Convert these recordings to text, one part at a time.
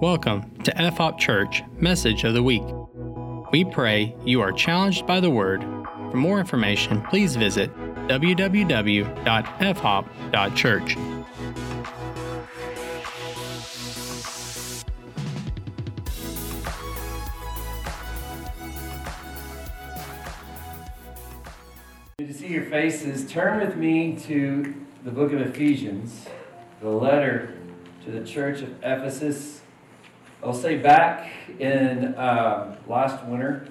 Welcome to FHOP Church Message of the Week. We pray you are challenged by the Word. For more information, please visit www.fhop.church. Good to see your faces. Turn with me to the book of Ephesians, the letter to the church of Ephesus. I'll say back in uh, last winter,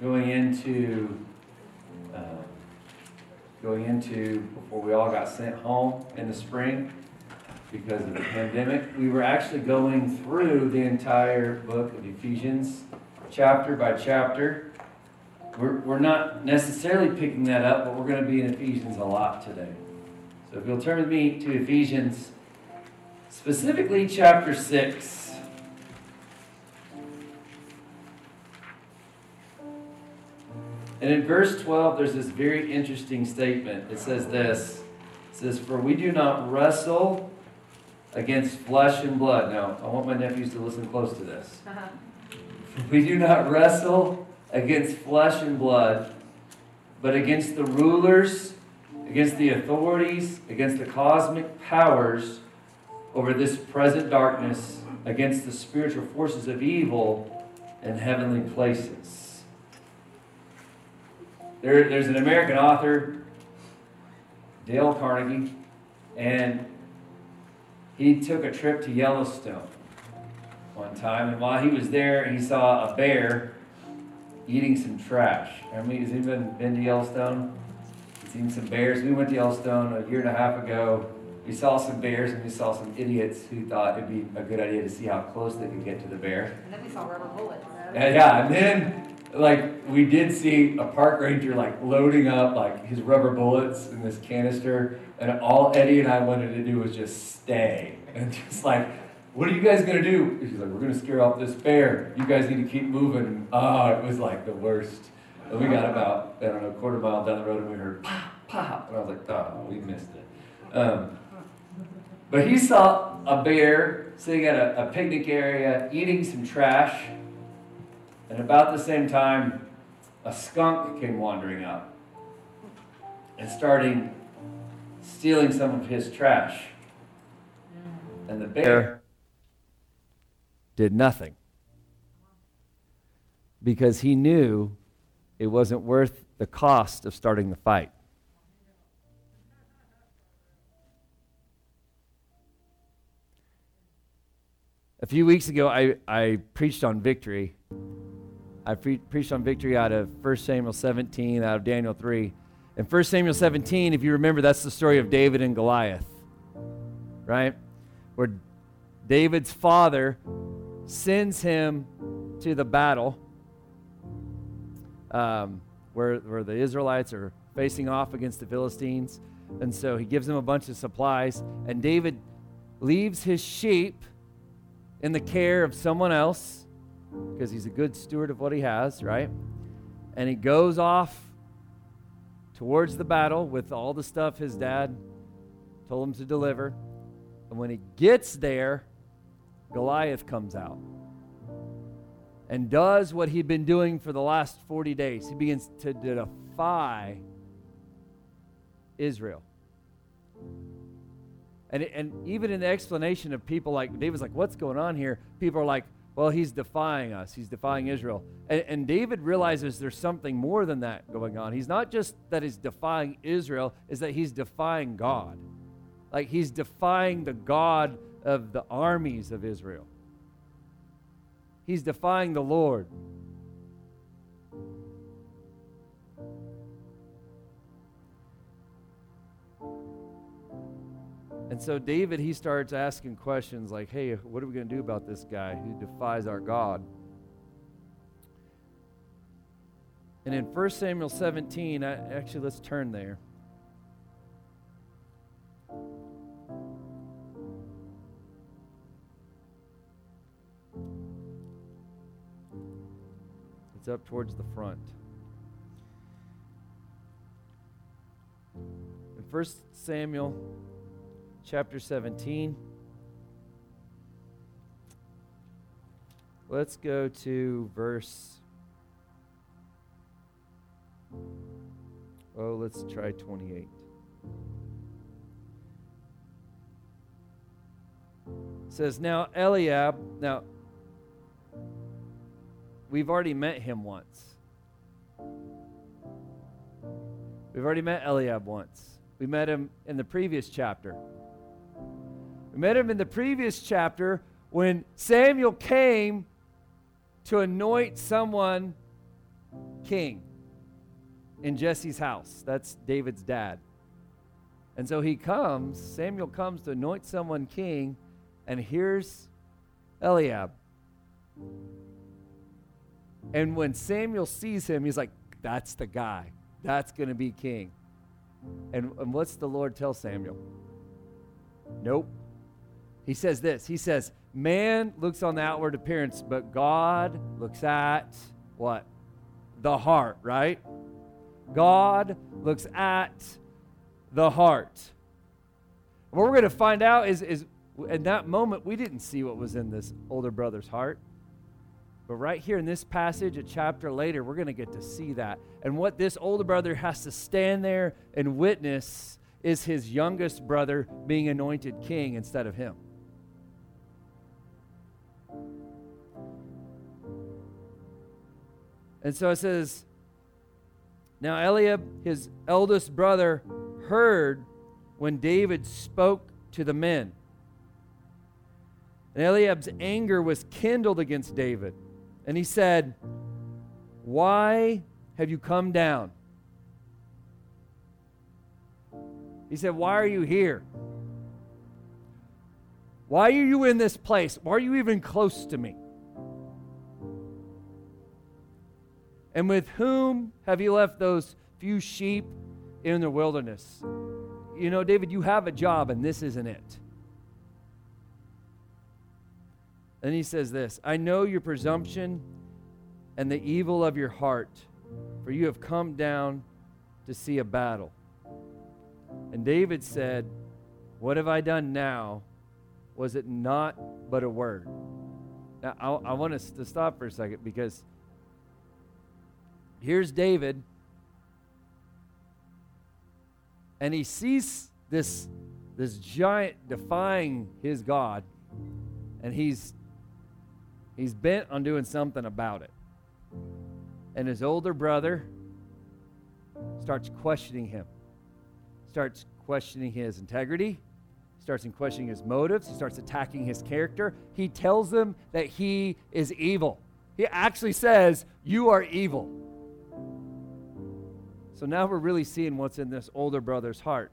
going into uh, going into before we all got sent home in the spring because of the pandemic, we were actually going through the entire book of Ephesians, chapter by chapter. We're, we're not necessarily picking that up, but we're going to be in Ephesians a lot today. So if you'll turn with me to Ephesians, specifically chapter 6. And in verse 12, there's this very interesting statement. It says this It says, For we do not wrestle against flesh and blood. Now, I want my nephews to listen close to this. Uh-huh. We do not wrestle against flesh and blood, but against the rulers, against the authorities, against the cosmic powers over this present darkness, against the spiritual forces of evil in heavenly places. There, there's an American author, Dale Carnegie, and he took a trip to Yellowstone one time, and while he was there, he saw a bear eating some trash. I mean, has anyone been to Yellowstone? Seen some bears. We went to Yellowstone a year and a half ago. We saw some bears and we saw some idiots who thought it'd be a good idea to see how close they could get to the bear. And then we saw rubber bullets. And yeah, and then like we did see a park ranger like loading up like his rubber bullets in this canister, and all Eddie and I wanted to do was just stay and just like what are you guys gonna do? She's like, we're gonna scare off this bear. You guys need to keep moving. Oh, it was like the worst. And we got about, I don't know, a quarter mile down the road and we heard pop, pop. And I was like, oh, we missed it. Um, but he saw a bear sitting at a, a picnic area eating some trash. And about the same time, a skunk came wandering up and starting stealing some of his trash. And the bear did nothing because he knew it wasn't worth the cost of starting the fight. A few weeks ago, I, I preached on victory. I pre- preached on victory out of 1 Samuel 17, out of Daniel 3. In 1 Samuel 17, if you remember, that's the story of David and Goliath, right? Where David's father sends him to the battle um, where, where the Israelites are facing off against the Philistines. And so he gives him a bunch of supplies. And David leaves his sheep in the care of someone else because he's a good steward of what he has, right? And he goes off towards the battle with all the stuff his dad told him to deliver. And when he gets there, Goliath comes out and does what he'd been doing for the last 40 days. He begins to defy Israel. And, and even in the explanation of people like David's like, what's going on here? People are like, well, he's defying us. He's defying Israel. And, and David realizes there's something more than that going on. He's not just that he's defying Israel, is that he's defying God. Like he's defying the God of the armies of Israel. He's defying the Lord. And so David, he starts asking questions like, hey, what are we going to do about this guy who defies our God? And in 1 Samuel 17, actually, let's turn there. It's up towards the front. In 1 Samuel chapter 17, let's go to verse. Oh, let's try 28. It says, Now Eliab, now we've already met him once. We've already met Eliab once. We met him in the previous chapter. We met him in the previous chapter when Samuel came to anoint someone king in Jesse's house. That's David's dad. And so he comes, Samuel comes to anoint someone king, and here's Eliab. And when Samuel sees him, he's like, that's the guy. That's going to be king. And, and what's the Lord tell Samuel? Nope. He says this He says, Man looks on the outward appearance, but God looks at what? The heart, right? God looks at the heart. What we're going to find out is, is in that moment, we didn't see what was in this older brother's heart. But right here in this passage, a chapter later, we're going to get to see that. And what this older brother has to stand there and witness is his youngest brother being anointed king instead of him. And so it says, Now Eliab, his eldest brother, heard when David spoke to the men. And Eliab's anger was kindled against David. And he said, Why have you come down? He said, Why are you here? Why are you in this place? Why are you even close to me? And with whom have you left those few sheep in the wilderness? You know, David, you have a job, and this isn't it. And he says this I know your presumption and the evil of your heart, for you have come down to see a battle. And David said, What have I done now? Was it not but a word? Now, I, I want us to stop for a second because here's David, and he sees this, this giant defying his God, and he's He's bent on doing something about it. And his older brother starts questioning him, starts questioning his integrity, starts questioning his motives, he starts attacking his character. He tells him that he is evil. He actually says, You are evil. So now we're really seeing what's in this older brother's heart.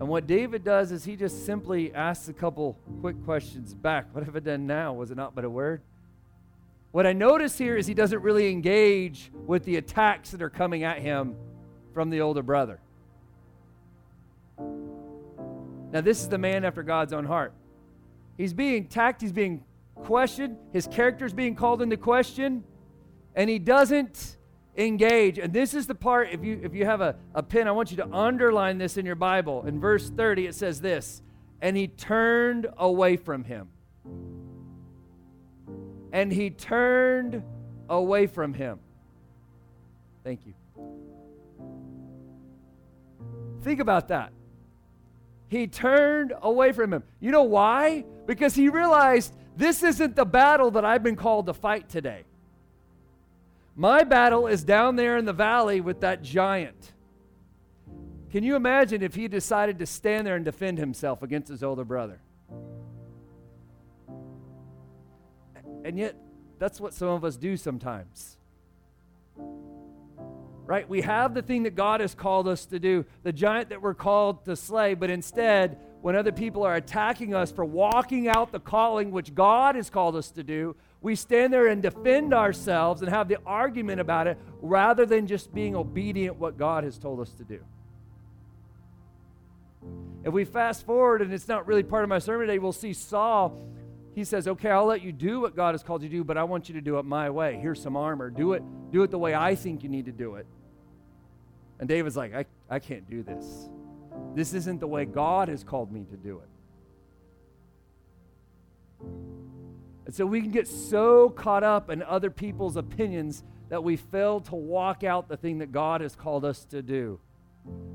And what David does is he just simply asks a couple quick questions back. What have I done now? Was it not but a word? What I notice here is he doesn't really engage with the attacks that are coming at him from the older brother. Now, this is the man after God's own heart. He's being attacked, he's being questioned, his character is being called into question, and he doesn't engage. And this is the part, if you if you have a, a pen, I want you to underline this in your Bible. In verse 30, it says this, and he turned away from him. And he turned away from him. Thank you. Think about that. He turned away from him. You know why? Because he realized this isn't the battle that I've been called to fight today. My battle is down there in the valley with that giant. Can you imagine if he decided to stand there and defend himself against his older brother? And yet, that's what some of us do sometimes. Right? We have the thing that God has called us to do, the giant that we're called to slay, but instead, when other people are attacking us for walking out the calling which God has called us to do, we stand there and defend ourselves and have the argument about it rather than just being obedient what God has told us to do. If we fast forward, and it's not really part of my sermon today, we'll see Saul. He says, Okay, I'll let you do what God has called you to do, but I want you to do it my way. Here's some armor. Do it, do it the way I think you need to do it. And David's like, I, I can't do this. This isn't the way God has called me to do it. And so we can get so caught up in other people's opinions that we fail to walk out the thing that God has called us to do.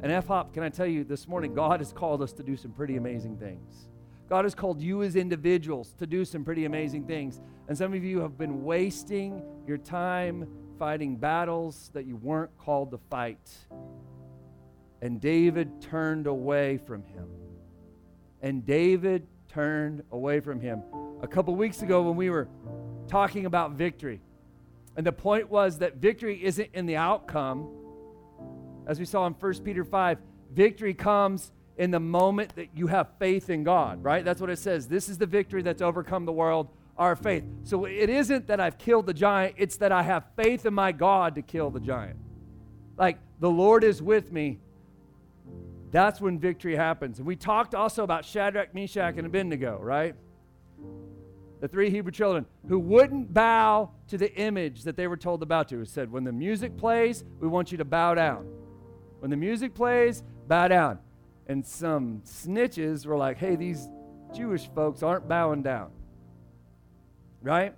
And FHOP, can I tell you this morning, God has called us to do some pretty amazing things. God has called you as individuals to do some pretty amazing things. And some of you have been wasting your time fighting battles that you weren't called to fight. And David turned away from him. And David turned away from him. A couple weeks ago, when we were talking about victory, and the point was that victory isn't in the outcome. As we saw in 1 Peter 5, victory comes in the moment that you have faith in God, right? That's what it says. This is the victory that's overcome the world, our faith. So it isn't that I've killed the giant, it's that I have faith in my God to kill the giant. Like, the Lord is with me. That's when victory happens. And we talked also about Shadrach, Meshach, and Abednego, right? The three Hebrew children, who wouldn't bow to the image that they were told to bow to. It said, When the music plays, we want you to bow down. When the music plays, bow down. And some snitches were like, Hey, these Jewish folks aren't bowing down. Right?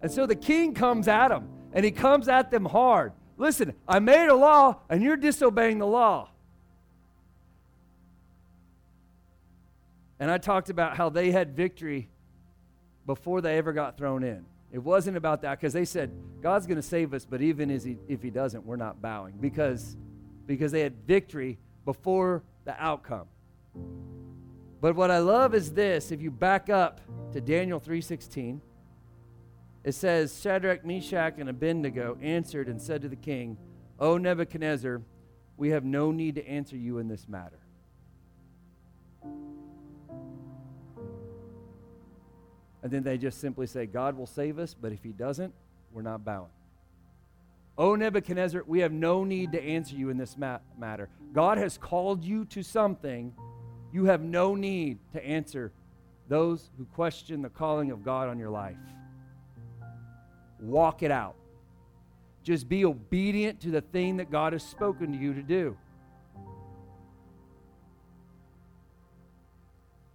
And so the king comes at them, and he comes at them hard. Listen, I made a law, and you're disobeying the law. And I talked about how they had victory before they ever got thrown in. It wasn't about that because they said, God's going to save us, but even he, if he doesn't, we're not bowing because, because they had victory before the outcome. But what I love is this, if you back up to Daniel 3:16, it says Shadrach, Meshach, and Abednego answered and said to the king, "O Nebuchadnezzar, we have no need to answer you in this matter." And then they just simply say, God will save us, but if he doesn't, we're not bowing. O Nebuchadnezzar, we have no need to answer you in this ma- matter. God has called you to something. You have no need to answer those who question the calling of God on your life. Walk it out. Just be obedient to the thing that God has spoken to you to do.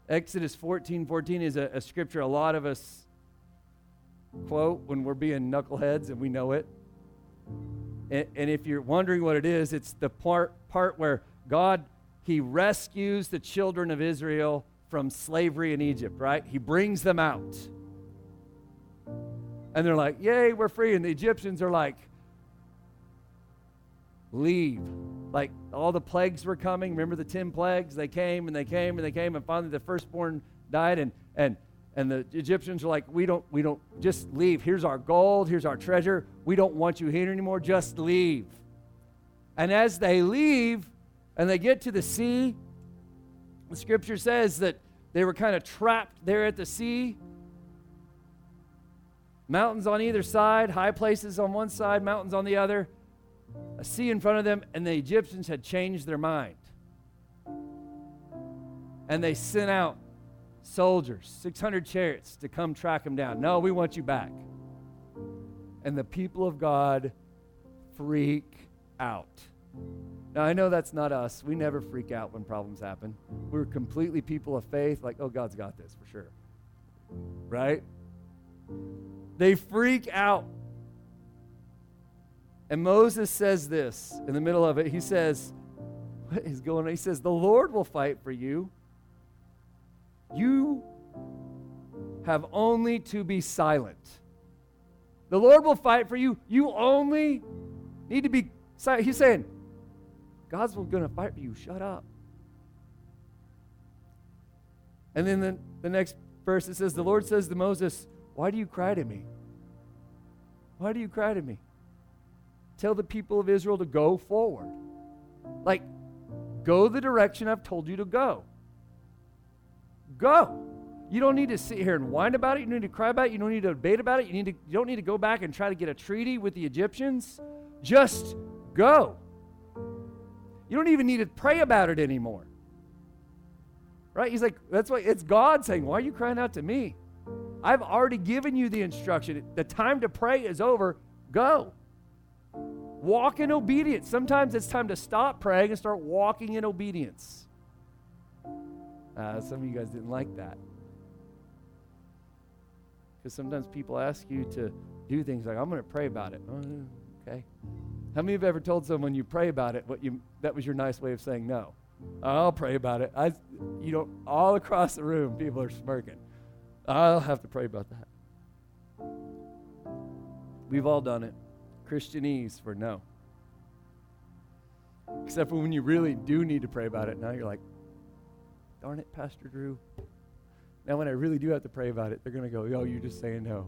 Exodus 14 14 is a, a scripture a lot of us quote when we're being knuckleheads and we know it. And, and, if you're wondering what it is, it's the part, part where God, He rescues the children of Israel from slavery in Egypt, right? He brings them out. And they're like, Yay, we're free. And the Egyptians are like, Leave like all the plagues were coming. Remember the 10 plagues? They came and they came and they came, and finally the firstborn died. And, and, and the Egyptians were like, we don't, we don't, just leave. Here's our gold, here's our treasure. We don't want you here anymore. Just leave. And as they leave and they get to the sea, the scripture says that they were kind of trapped there at the sea. Mountains on either side, high places on one side, mountains on the other a sea in front of them, and the Egyptians had changed their mind. And they sent out soldiers, 600 chariots, to come track them down. No, we want you back. And the people of God freak out. Now, I know that's not us. We never freak out when problems happen. We're completely people of faith, like, oh, God's got this for sure. Right? They freak out and Moses says this in the middle of it. He says, what is going on? He says, The Lord will fight for you. You have only to be silent. The Lord will fight for you. You only need to be silent. He's saying, God's going to fight for you. Shut up. And then the, the next verse it says, The Lord says to Moses, Why do you cry to me? Why do you cry to me? Tell the people of Israel to go forward. Like, go the direction I've told you to go. Go. You don't need to sit here and whine about it. You don't need to cry about it. You don't need to debate about it. You, need to, you don't need to go back and try to get a treaty with the Egyptians. Just go. You don't even need to pray about it anymore. Right? He's like, that's why it's God saying, Why are you crying out to me? I've already given you the instruction. The time to pray is over. Go. Walk in obedience. Sometimes it's time to stop praying and start walking in obedience. Uh, some of you guys didn't like that. Because sometimes people ask you to do things like, I'm going to pray about it. Oh, okay. How many of you have ever told someone you pray about it, what you that was your nice way of saying no? I'll pray about it. I, you know, all across the room, people are smirking. I'll have to pray about that. We've all done it. Christianese for no. Except for when you really do need to pray about it. Now you're like, darn it, Pastor Drew. Now, when I really do have to pray about it, they're going to go, yo, you're just saying no.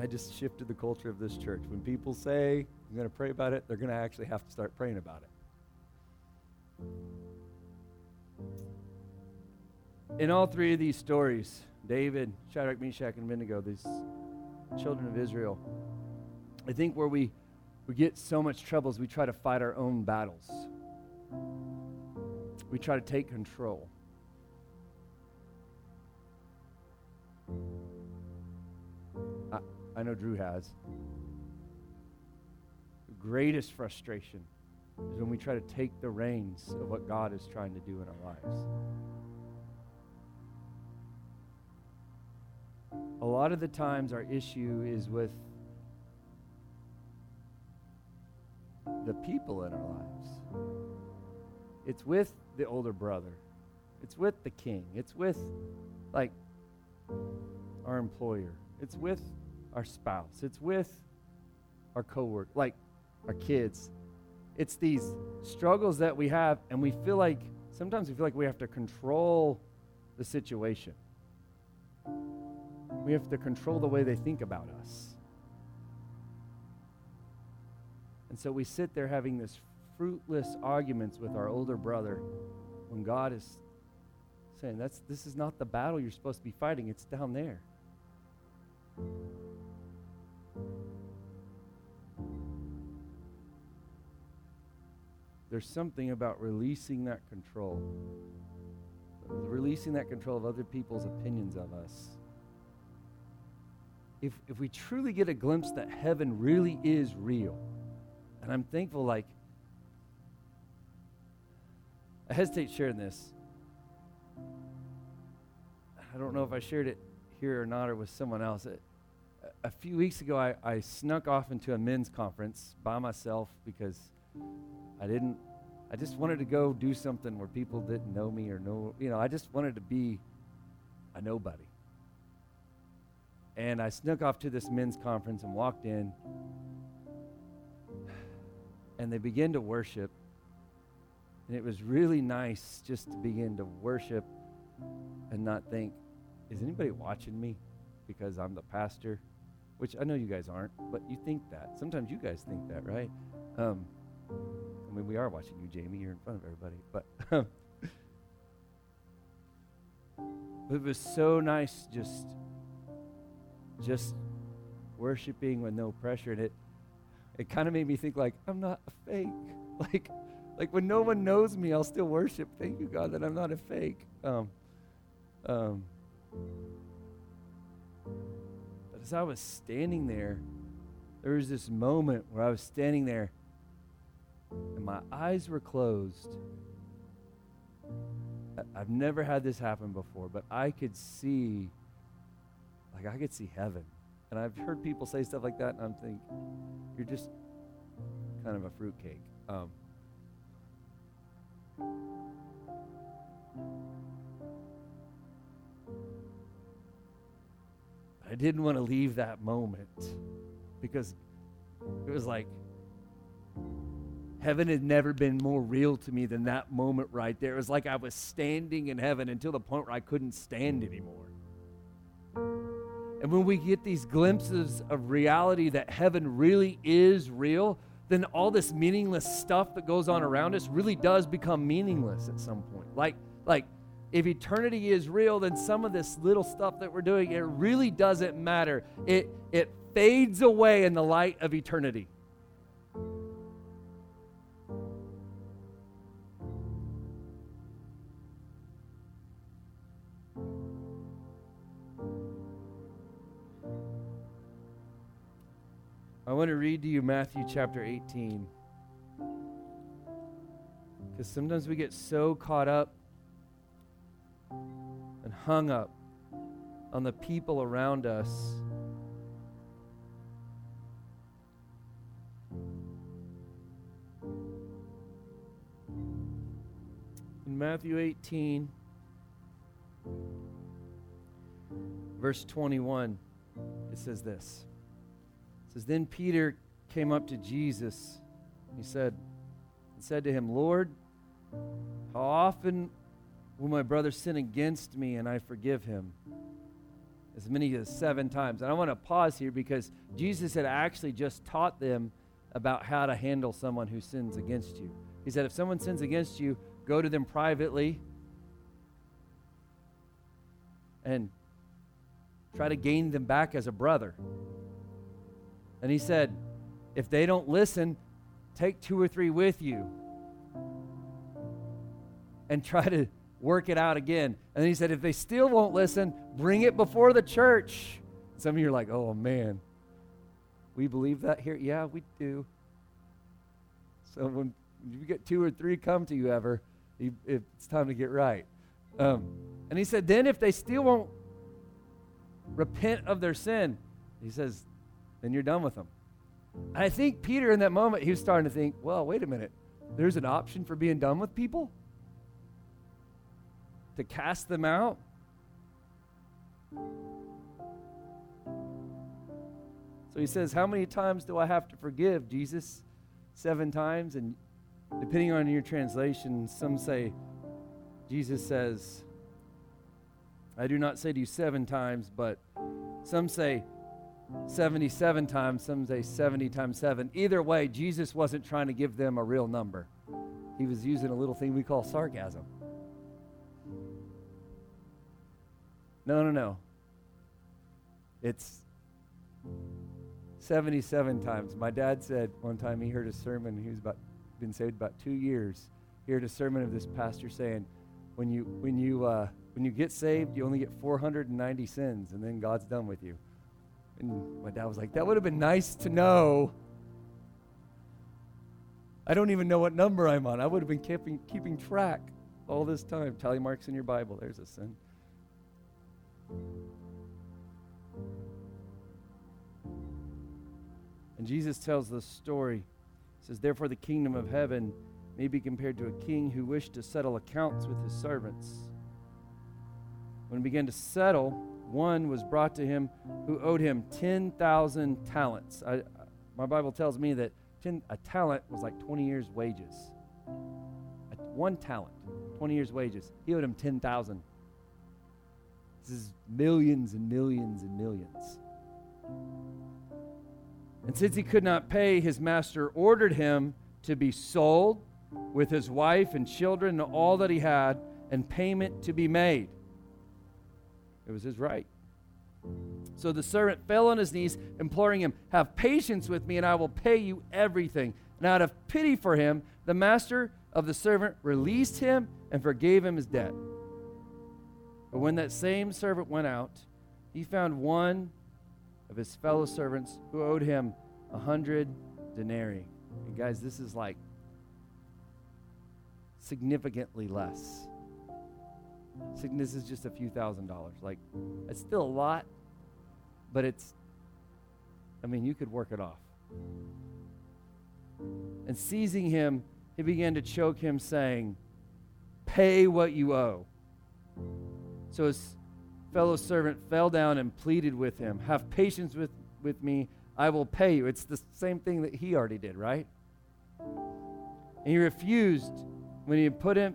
I just shifted the culture of this church. When people say, I'm going to pray about it, they're going to actually have to start praying about it. In all three of these stories, David, Shadrach, Meshach, and Abednego, these children of Israel, I think where we, we get so much trouble is we try to fight our own battles. We try to take control. I, I know Drew has. The greatest frustration is when we try to take the reins of what God is trying to do in our lives. A lot of the times, our issue is with the people in our lives. It's with the older brother. It's with the king. It's with, like, our employer. It's with our spouse. It's with our coworker, like our kids. It's these struggles that we have, and we feel like sometimes we feel like we have to control the situation. We have to control the way they think about us. And so we sit there having this fruitless arguments with our older brother when God is saying that's this is not the battle you're supposed to be fighting, it's down there. There's something about releasing that control, releasing that control of other people's opinions of us. If, if we truly get a glimpse that heaven really is real, and I'm thankful, like, I hesitate sharing this. I don't know if I shared it here or not or with someone else. It, a few weeks ago, I, I snuck off into a men's conference by myself because I didn't, I just wanted to go do something where people didn't know me or know, you know, I just wanted to be a nobody. And I snuck off to this men's conference and walked in, and they began to worship. And it was really nice just to begin to worship and not think, is anybody watching me because I'm the pastor? which I know you guys aren't, but you think that. Sometimes you guys think that, right? Um, I mean, we are watching you, Jamie. You're in front of everybody. But um, it was so nice just just worshiping with no pressure. And it it kind of made me think like, I'm not a fake. Like like when no one knows me, I'll still worship. Thank you, God, that I'm not a fake. Um, um, but as I was standing there, there was this moment where I was standing there and my eyes were closed. I've never had this happen before, but I could see, like, I could see heaven. And I've heard people say stuff like that, and I'm thinking, you're just kind of a fruitcake. Um, I didn't want to leave that moment because it was like heaven had never been more real to me than that moment right there. It was like I was standing in heaven until the point where I couldn't stand anymore. And when we get these glimpses of reality that heaven really is real, then all this meaningless stuff that goes on around us really does become meaningless at some point. Like, like if eternity is real, then some of this little stuff that we're doing, it really doesn't matter. It, it fades away in the light of eternity. I want to read to you Matthew chapter 18. Because sometimes we get so caught up and hung up on the people around us. In Matthew 18, verse 21, it says this. It says, Then Peter came up to Jesus. He said, and said to him, Lord, how often will my brother sin against me and I forgive him? As many as seven times. And I want to pause here because Jesus had actually just taught them about how to handle someone who sins against you. He said, if someone sins against you, go to them privately and try to gain them back as a brother. And he said, if they don't listen, take two or three with you and try to work it out again. And he said, if they still won't listen, bring it before the church. Some of you are like, oh man, we believe that here? Yeah, we do. So when you get two or three come to you ever, it's time to get right. Um, and he said, then if they still won't repent of their sin, he says, then you're done with them. And I think Peter, in that moment, he was starting to think, well, wait a minute. There's an option for being done with people? To cast them out? So he says, How many times do I have to forgive, Jesus? Seven times? And depending on your translation, some say, Jesus says, I do not say to you seven times, but some say 77 times, some say 70 times 7. Either way, Jesus wasn't trying to give them a real number. He was using a little thing we call sarcasm. No, no, no. It's 77 times. My dad said one time he heard a sermon, he was about been saved about 2 years. He heard a sermon of this pastor saying, when you when you uh, when you get saved, you only get 490 sins and then God's done with you. And my dad was like, That would have been nice to know. I don't even know what number I'm on. I would have been keeping, keeping track all this time. Tally marks in your Bible. There's a sin. And Jesus tells the story. He says, Therefore, the kingdom of heaven may be compared to a king who wished to settle accounts with his servants. When he began to settle, one was brought to him who owed him 10,000 talents. I, my Bible tells me that 10, a talent was like 20 years' wages. one talent, 20 years' wages. He owed him 10,000. This is millions and millions and millions. And since he could not pay, his master ordered him to be sold with his wife and children and all that he had, and payment to be made. It was his right. So the servant fell on his knees, imploring him, Have patience with me, and I will pay you everything. And out of pity for him, the master of the servant released him and forgave him his debt. But when that same servant went out, he found one of his fellow servants who owed him a hundred denarii. And guys, this is like significantly less Sickness is just a few thousand dollars. Like, it's still a lot, but it's, I mean, you could work it off. And seizing him, he began to choke him, saying, Pay what you owe. So his fellow servant fell down and pleaded with him, Have patience with, with me, I will pay you. It's the same thing that he already did, right? And he refused when he put him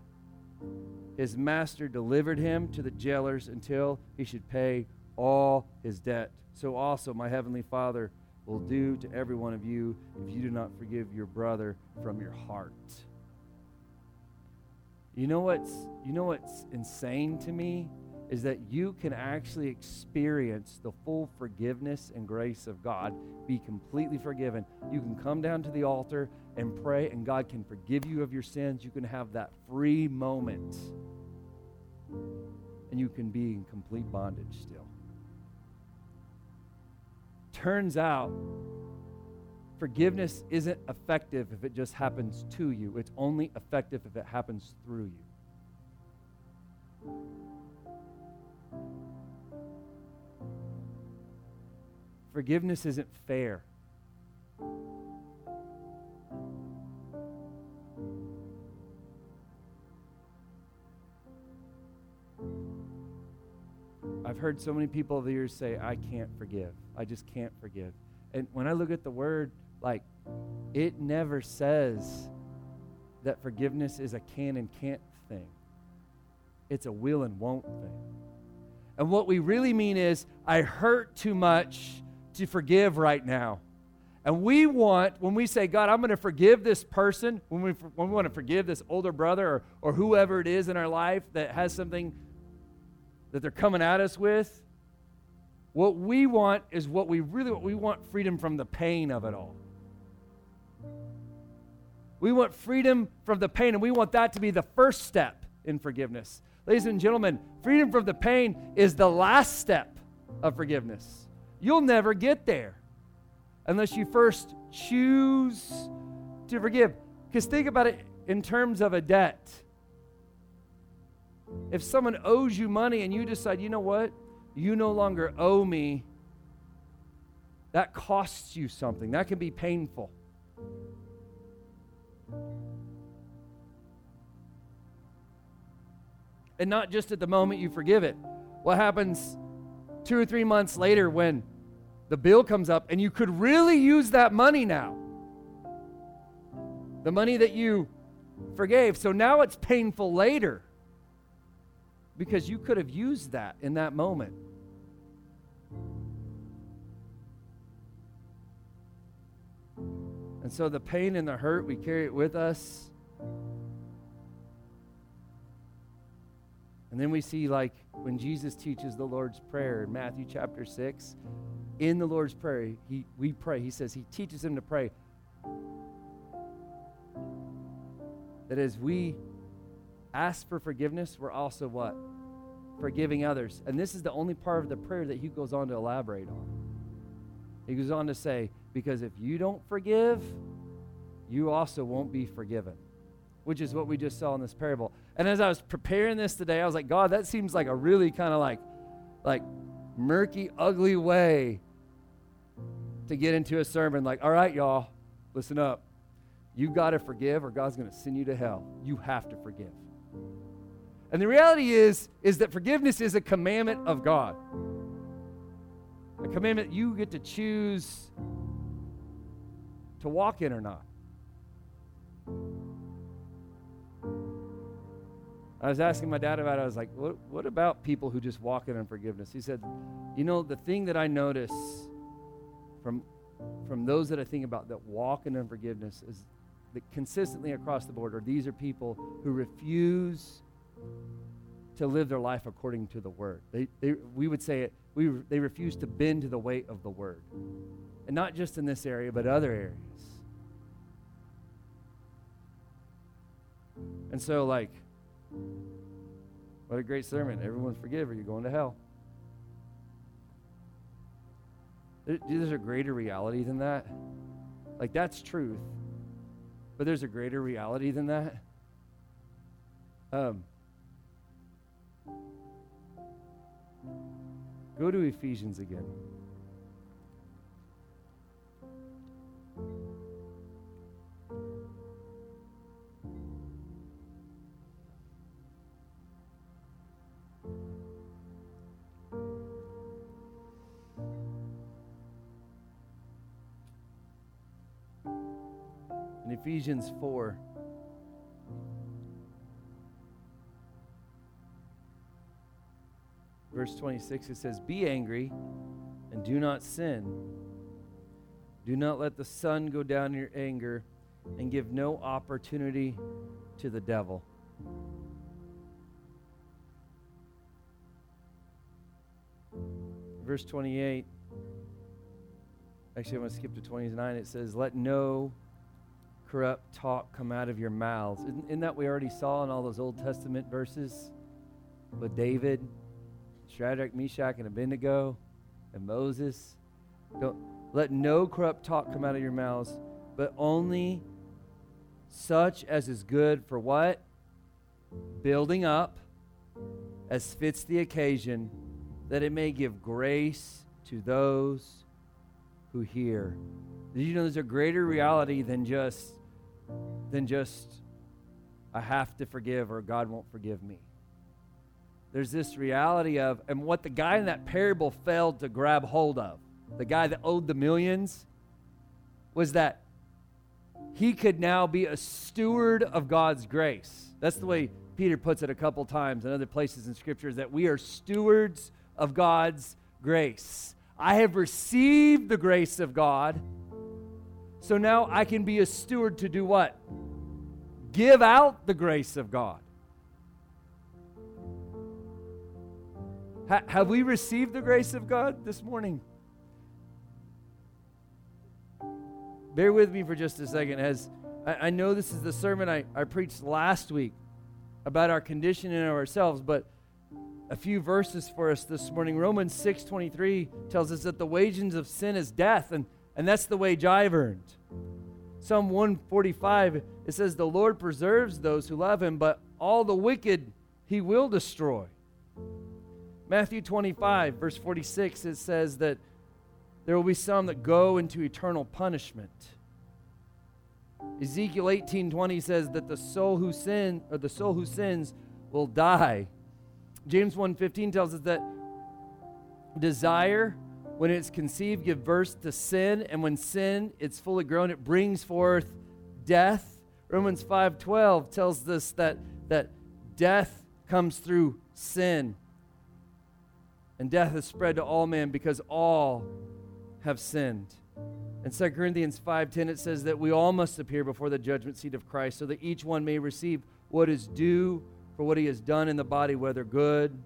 his master delivered him to the jailers until he should pay all his debt. So also my heavenly Father will do to every one of you if you do not forgive your brother from your heart. You know what's you know what's insane to me is that you can actually experience the full forgiveness and grace of God, be completely forgiven. You can come down to the altar and pray, and God can forgive you of your sins. You can have that free moment, and you can be in complete bondage still. Turns out, forgiveness isn't effective if it just happens to you, it's only effective if it happens through you. Forgiveness isn't fair. I've heard so many people over the years say, I can't forgive. I just can't forgive. And when I look at the word, like, it never says that forgiveness is a can and can't thing, it's a will and won't thing. And what we really mean is, I hurt too much forgive right now. And we want, when we say, God, I'm going to forgive this person, when we, when we want to forgive this older brother or, or whoever it is in our life that has something that they're coming at us with, what we want is what we really want. We want freedom from the pain of it all. We want freedom from the pain, and we want that to be the first step in forgiveness. Ladies and gentlemen, freedom from the pain is the last step of forgiveness. You'll never get there unless you first choose to forgive. Because think about it in terms of a debt. If someone owes you money and you decide, you know what, you no longer owe me, that costs you something. That can be painful. and not just at the moment you forgive it. What happens two or three months later when the bill comes up and you could really use that money now? The money that you forgave. So now it's painful later because you could have used that in that moment. And so the pain and the hurt, we carry it with us. And then we see, like, when Jesus teaches the Lord's Prayer in Matthew chapter 6, in the Lord's Prayer, he, we pray. He says, He teaches them to pray that as we ask for forgiveness, we're also what? Forgiving others. And this is the only part of the prayer that he goes on to elaborate on. He goes on to say, Because if you don't forgive, you also won't be forgiven, which is what we just saw in this parable. And as I was preparing this today, I was like, God, that seems like a really kind of like, like murky, ugly way to get into a sermon. Like, all right, y'all, listen up. You got to forgive, or God's going to send you to hell. You have to forgive. And the reality is, is that forgiveness is a commandment of God. A commandment you get to choose to walk in or not. I was asking my dad about it. I was like, what, what about people who just walk in unforgiveness? He said, You know, the thing that I notice from, from those that I think about that walk in unforgiveness is that consistently across the board, or these are people who refuse to live their life according to the word. They, they, we would say it, we, they refuse to bend to the weight of the word. And not just in this area, but other areas. And so, like, what a great sermon. Everyone forgive or you're going to hell. There's a greater reality than that. Like, that's truth. But there's a greater reality than that. Um, go to Ephesians again. In Ephesians 4. Verse 26, it says, Be angry and do not sin. Do not let the sun go down in your anger and give no opportunity to the devil. verse 28. Actually, I'm going to skip to 29. It says, Let no corrupt talk come out of your mouths. Isn't, isn't that we already saw in all those Old Testament verses with David, Shadrach, Meshach, and Abednego, and Moses? Don't let no corrupt talk come out of your mouths, but only such as is good for what? Building up as fits the occasion, that it may give grace to those who hear. Did you know there's a greater reality than just than just I have to forgive or God won't forgive me? There's this reality of, and what the guy in that parable failed to grab hold of, the guy that owed the millions, was that he could now be a steward of God's grace. That's the way Peter puts it a couple times in other places in Scripture, that we are stewards of God's grace. I have received the grace of God, so now I can be a steward to do what? Give out the grace of God. Ha- have we received the grace of God this morning? Bear with me for just a second as I, I know this is the sermon I, I preached last week about our condition in ourselves, but a few verses for us this morning. Romans 6:23 tells us that the wages of sin is death, and, and that's the wage I've earned. Psalm 145, it says, The Lord preserves those who love him, but all the wicked he will destroy. Matthew 25, verse 46, it says that there will be some that go into eternal punishment. Ezekiel 18:20 says that the soul who sin or the soul who sins will die. James 1:15 tells us that desire when it's conceived give birth to sin and when sin it's fully grown it brings forth death. Romans 5:12 tells us that that death comes through sin. And death is spread to all men because all have sinned. In 2 Corinthians 5:10 it says that we all must appear before the judgment seat of Christ so that each one may receive what is due for what he has done in the body whether good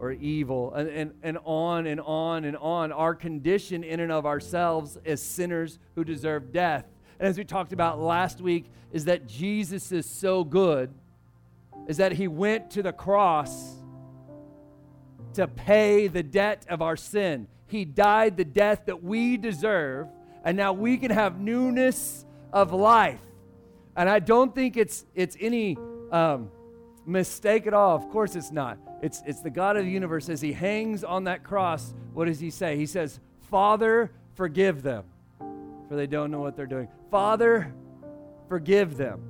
or evil and, and, and on and on and on. Our condition in and of ourselves as sinners who deserve death. And as we talked about last week is that Jesus is so good is that he went to the cross to pay the debt of our sin. He died the death that we deserve and now we can have newness of life. And I don't think it's it's any um, mistake at all. Of course, it's not. It's it's the God of the universe as He hangs on that cross. What does He say? He says, "Father, forgive them, for they don't know what they're doing." Father, forgive them.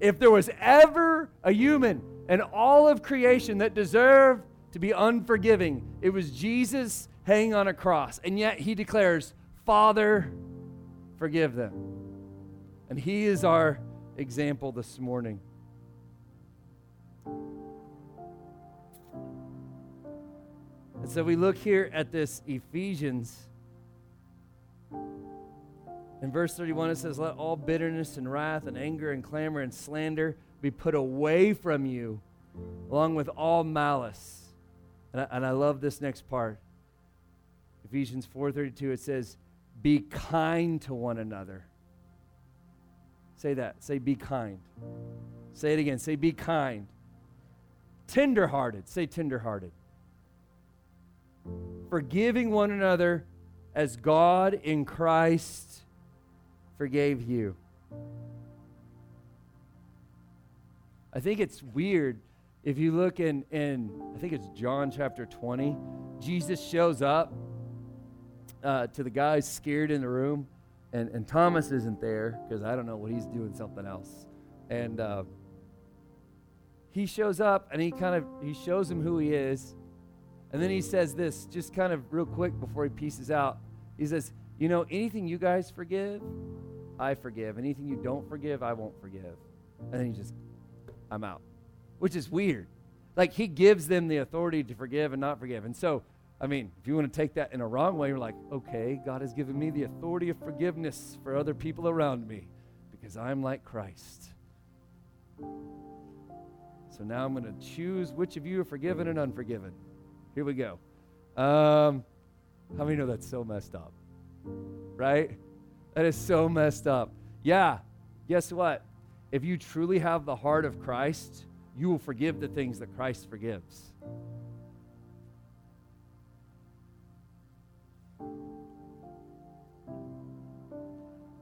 If there was ever a human in all of creation that deserved to be unforgiving, it was Jesus hanging on a cross. And yet he declares, Father, forgive them. And He is our example this morning. And so we look here at this Ephesians. In verse 31, it says, Let all bitterness and wrath and anger and clamor and slander be put away from you, along with all malice. And I, and I love this next part. Ephesians 4:32 it says be kind to one another. Say that. Say, be kind. Say it again. Say, be kind. Tenderhearted. Say, tenderhearted. Forgiving one another as God in Christ forgave you. I think it's weird if you look in, in I think it's John chapter 20. Jesus shows up uh, to the guys scared in the room, and, and Thomas isn't there because I don't know what he's doing something else. And uh, he shows up and he kind of he shows him who he is, and then he says this just kind of real quick before he pieces out. He says, "You know, anything you guys forgive, I forgive. Anything you don't forgive, I won't forgive." And then he just, I'm out, which is weird. Like he gives them the authority to forgive and not forgive, and so I mean, if you want to take that in a wrong way, you're like, okay, God has given me the authority of forgiveness for other people around me because I'm like Christ. So now I'm going to choose which of you are forgiven and unforgiven. Here we go. Um, how many know that's so messed up? Right? That is so messed up. Yeah, guess what? If you truly have the heart of Christ, you will forgive the things that Christ forgives.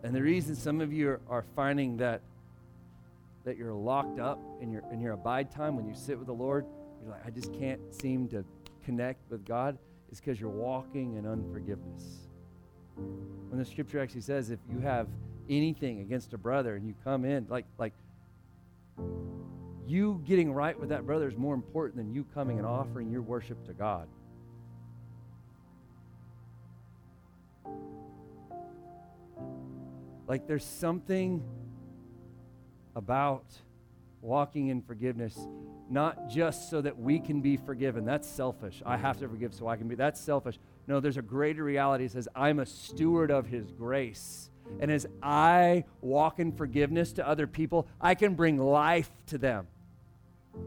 And the reason some of you are, are finding that that you're locked up in your in your abide time when you sit with the Lord, you're like, I just can't seem to connect with God, is because you're walking in unforgiveness. When the scripture actually says if you have anything against a brother and you come in, like like you getting right with that brother is more important than you coming and offering your worship to God. Like there's something about walking in forgiveness, not just so that we can be forgiven. That's selfish. I have to forgive so I can be. That's selfish. No, there's a greater reality. It says, I'm a steward of His grace. And as I walk in forgiveness to other people, I can bring life to them.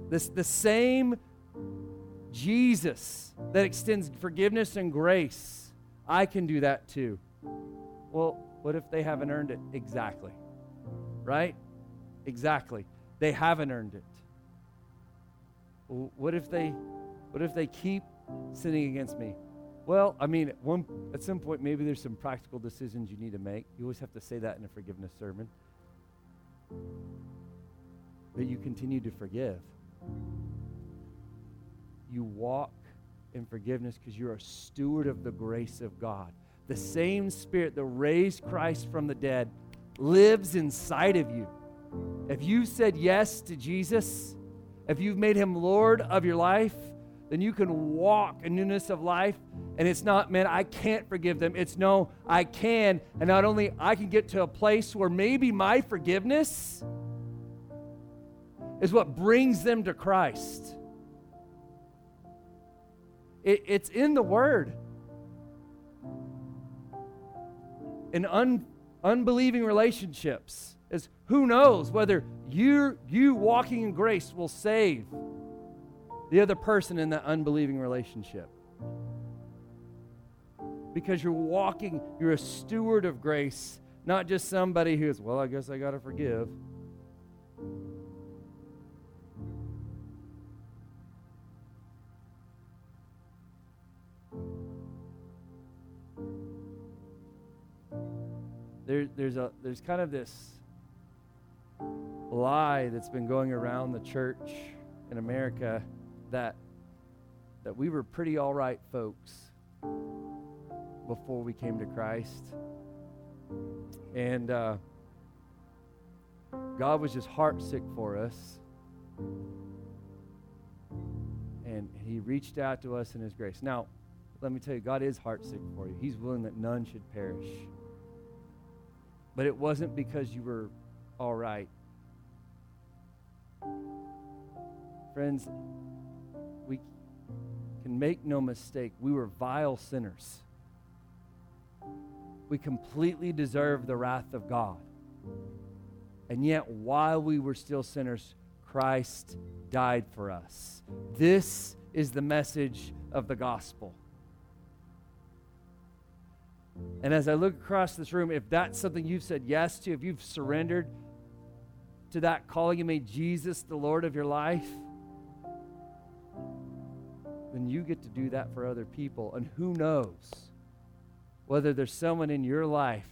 This the same Jesus that extends forgiveness and grace. I can do that too. Well, what if they haven't earned it? Exactly. Right? Exactly. They haven't earned it. What if they what if they keep sinning against me? Well, I mean, at, one, at some point, maybe there's some practical decisions you need to make. You always have to say that in a forgiveness sermon. But you continue to forgive. You walk in forgiveness because you're a steward of the grace of God. The same Spirit that raised Christ from the dead lives inside of you. If you said yes to Jesus, if you've made him Lord of your life, then you can walk in newness of life. And it's not, man, I can't forgive them. It's no, I can. And not only I can get to a place where maybe my forgiveness is what brings them to Christ. It, it's in the Word. In un, unbelieving relationships, is who knows whether you you walking in grace will save the other person in that unbelieving relationship. Because you're walking, you're a steward of grace, not just somebody who's, well, I guess I got to forgive. There, there's, a, there's kind of this lie that's been going around the church in America that that we were pretty all right folks before we came to Christ, and uh, God was just heartsick for us, and He reached out to us in His grace. Now, let me tell you, God is heartsick for you. He's willing that none should perish. But it wasn't because you were all right. Friends, we can make no mistake, we were vile sinners. We completely deserve the wrath of God. And yet, while we were still sinners, Christ died for us. This is the message of the gospel. And as I look across this room, if that's something you've said yes to, if you've surrendered to that calling and made Jesus the Lord of your life, then you get to do that for other people. And who knows whether there's someone in your life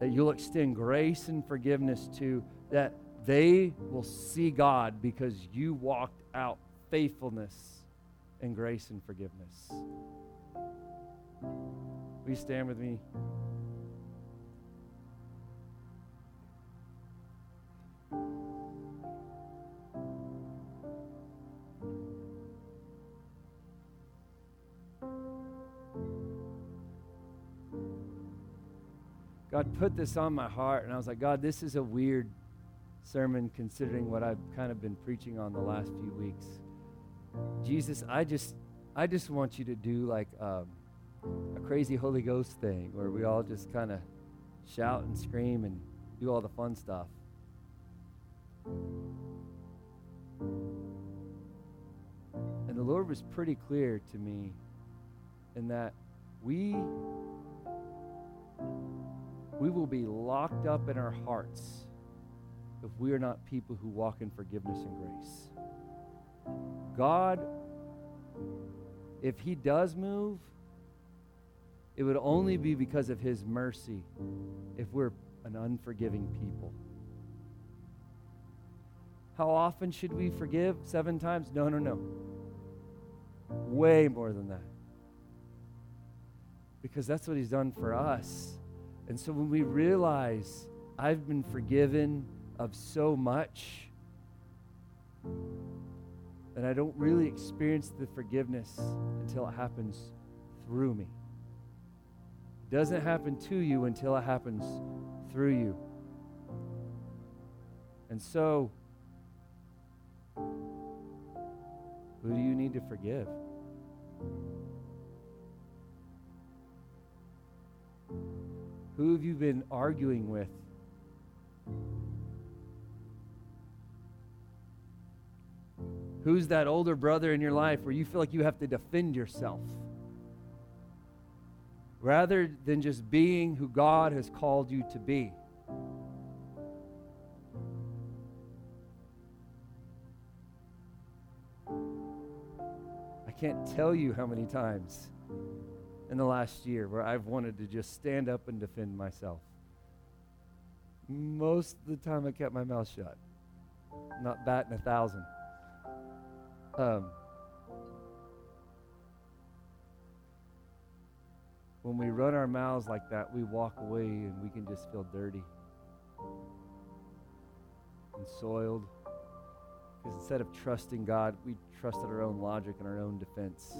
that you'll extend grace and forgiveness to that they will see God because you walked out faithfulness and grace and forgiveness. Will you stand with me? God put this on my heart, and I was like, God, this is a weird sermon considering what I've kind of been preaching on the last few weeks. Jesus, I just, I just want you to do like um, a crazy Holy Ghost thing where we all just kind of shout and scream and do all the fun stuff. And the Lord was pretty clear to me in that we we will be locked up in our hearts if we are not people who walk in forgiveness and grace. God, if He does move, it would only be because of His mercy if we're an unforgiving people. How often should we forgive? Seven times? No, no, no. Way more than that. Because that's what He's done for us. And so when we realize I've been forgiven of so much, and I don't really experience the forgiveness until it happens through me. It doesn't happen to you until it happens through you. And so, who do you need to forgive? Who have you been arguing with? Who's that older brother in your life where you feel like you have to defend yourself? Rather than just being who God has called you to be. Can't tell you how many times in the last year where I've wanted to just stand up and defend myself. Most of the time I kept my mouth shut. Not batting a thousand. Um, when we run our mouths like that, we walk away and we can just feel dirty and soiled. Because instead of trusting God, we trusted our own logic and our own defense.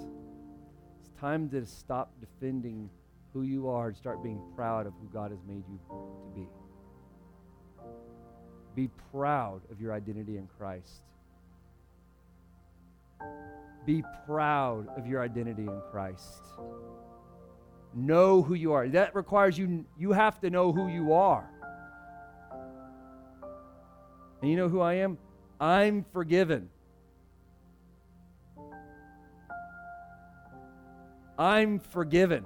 It's time to stop defending who you are and start being proud of who God has made you to be. Be proud of your identity in Christ. Be proud of your identity in Christ. Know who you are. That requires you, you have to know who you are. And you know who I am? I'm forgiven. I'm forgiven.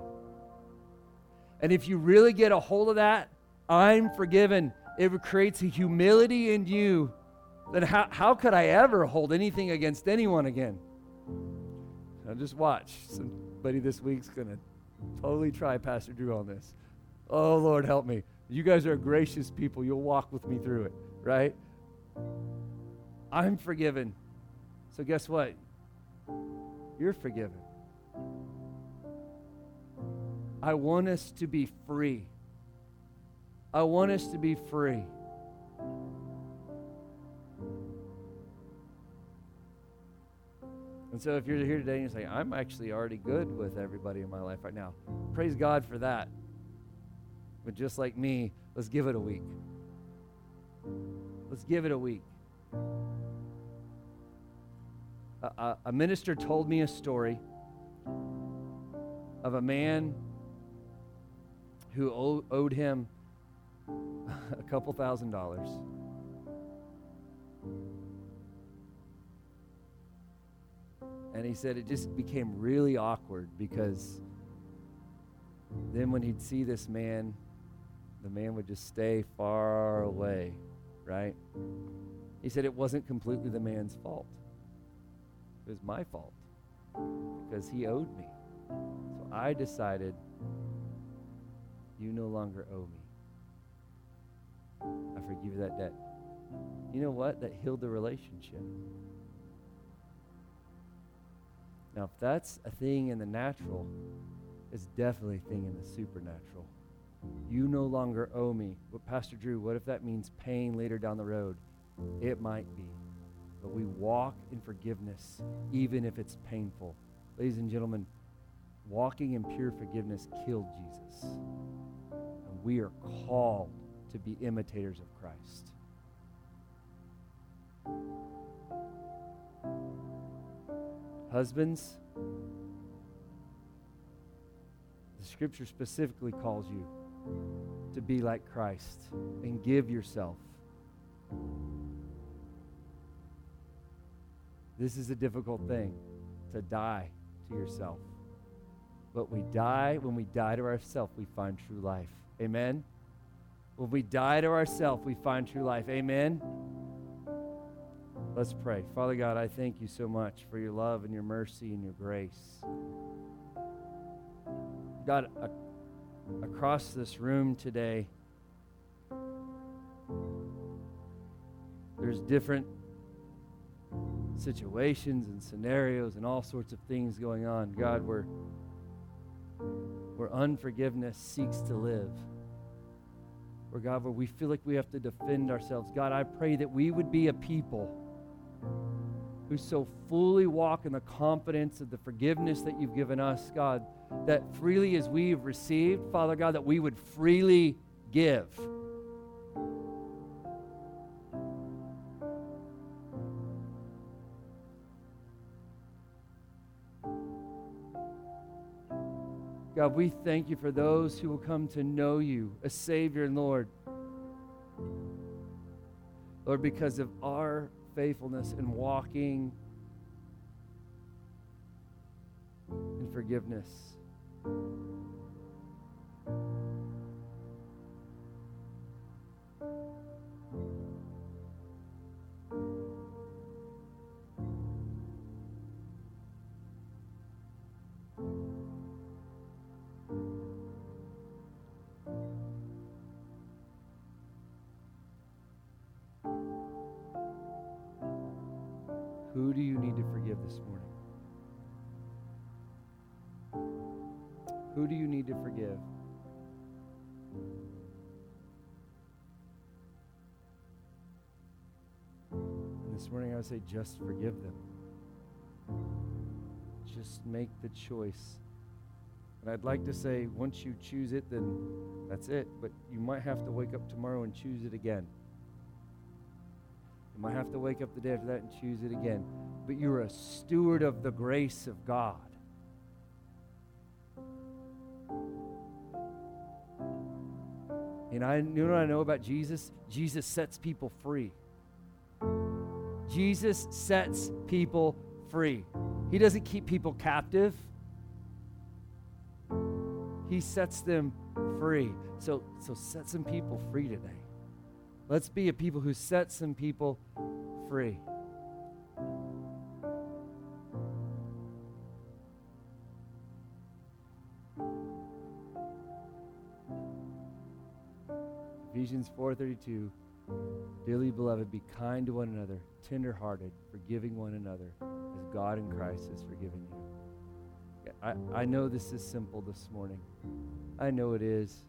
And if you really get a hold of that, I'm forgiven, it creates a humility in you that how, how could I ever hold anything against anyone again? Now just watch. Somebody this week's going to totally try Pastor Drew on this. Oh, Lord, help me. You guys are gracious people. You'll walk with me through it, right? I'm forgiven. So, guess what? You're forgiven. I want us to be free. I want us to be free. And so, if you're here today and you say, I'm actually already good with everybody in my life right now, praise God for that. But just like me, let's give it a week. Let's give it a week. A, a, minister told me a story of a man who owed him a couple thousand dollars. And he said it just became really awkward because then when he'd see this man, the man would just stay far away, right? He said it wasn't completely the man's fault. It was my fault because he owed me. So I decided, you no longer owe me. I forgive you that debt. You know what? That healed the relationship. Now, if that's a thing in the natural, it's definitely a thing in the supernatural. You no longer owe me. But, Pastor Drew, what if that means pain later down the road? It might be. But we walk in forgiveness, even if it's painful. Ladies and gentlemen, walking in pure forgiveness killed Jesus. And we are called to be imitators of Christ. Husbands, the scripture specifically calls you to be like Christ and give yourself. This is a difficult thing to die to yourself. But we die, when we die to ourselves, we find true life. Amen? When we die to ourselves, we find true life. Amen? Let's pray. Father God, I thank you so much for your love and your mercy and your grace. God, across this room today, there's different situations and scenarios and all sorts of things going on. God, where, where unforgiveness seeks to live. Where, God, where we feel like we have to defend ourselves. God, I pray that we would be a people who so fully walk in the confidence of the forgiveness that you've given us, God, that freely as we have received, Father God, that we would freely give. God, we thank you for those who will come to know you as Savior and Lord. Lord, because of our faithfulness and walking in forgiveness. I say, just forgive them. Just make the choice. And I'd like to say, once you choose it, then that's it. But you might have to wake up tomorrow and choose it again. You might have to wake up the day after that and choose it again. But you're a steward of the grace of God. And I you know what I know about Jesus? Jesus sets people free. Jesus sets people free. He doesn't keep people captive. He sets them free. So so set some people free today. Let's be a people who set some people free. Ephesians 4:32 Dearly beloved be kind to one another tenderhearted forgiving one another as God in Christ has forgiven you. I, I know this is simple this morning. I know it is.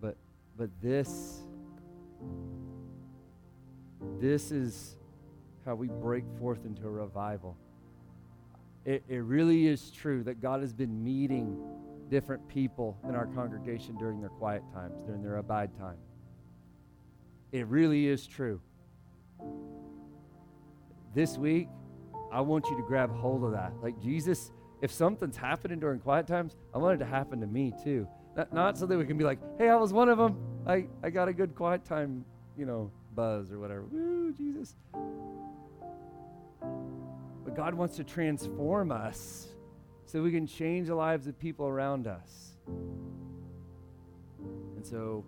But but this this is how we break forth into a revival. It, it really is true that God has been meeting different people in our congregation during their quiet times, during their abide time. It really is true. This week, I want you to grab hold of that. Like Jesus, if something's happening during quiet times, I want it to happen to me too. Not, not so that we can be like, hey, I was one of them. I, I got a good quiet time, you know, buzz or whatever. Woo, Jesus. But God wants to transform us so we can change the lives of people around us. And so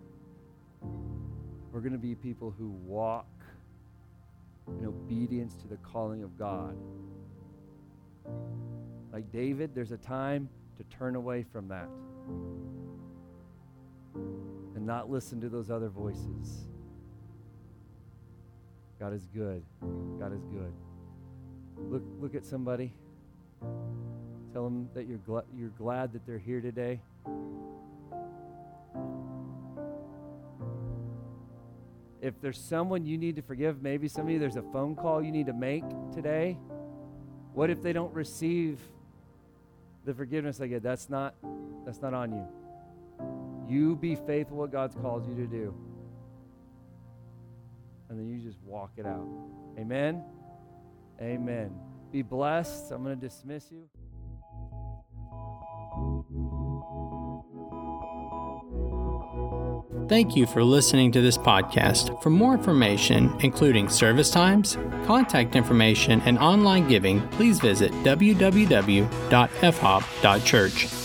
we're going to be people who walk in obedience to the calling of God. Like David, there's a time to turn away from that and not listen to those other voices. God is good. God is good. Look, look at somebody. Tell them that you're, gl- you're glad that they're here today. If there's someone you need to forgive, maybe some of you there's a phone call you need to make today. What if they don't receive the forgiveness they get? That's not that's not on you. You be faithful what God's called you to do. And then you just walk it out. Amen. Amen. Be blessed. I'm going to dismiss you. Thank you for listening to this podcast. For more information, including service times, contact information, and online giving, please visit www.fhop.church.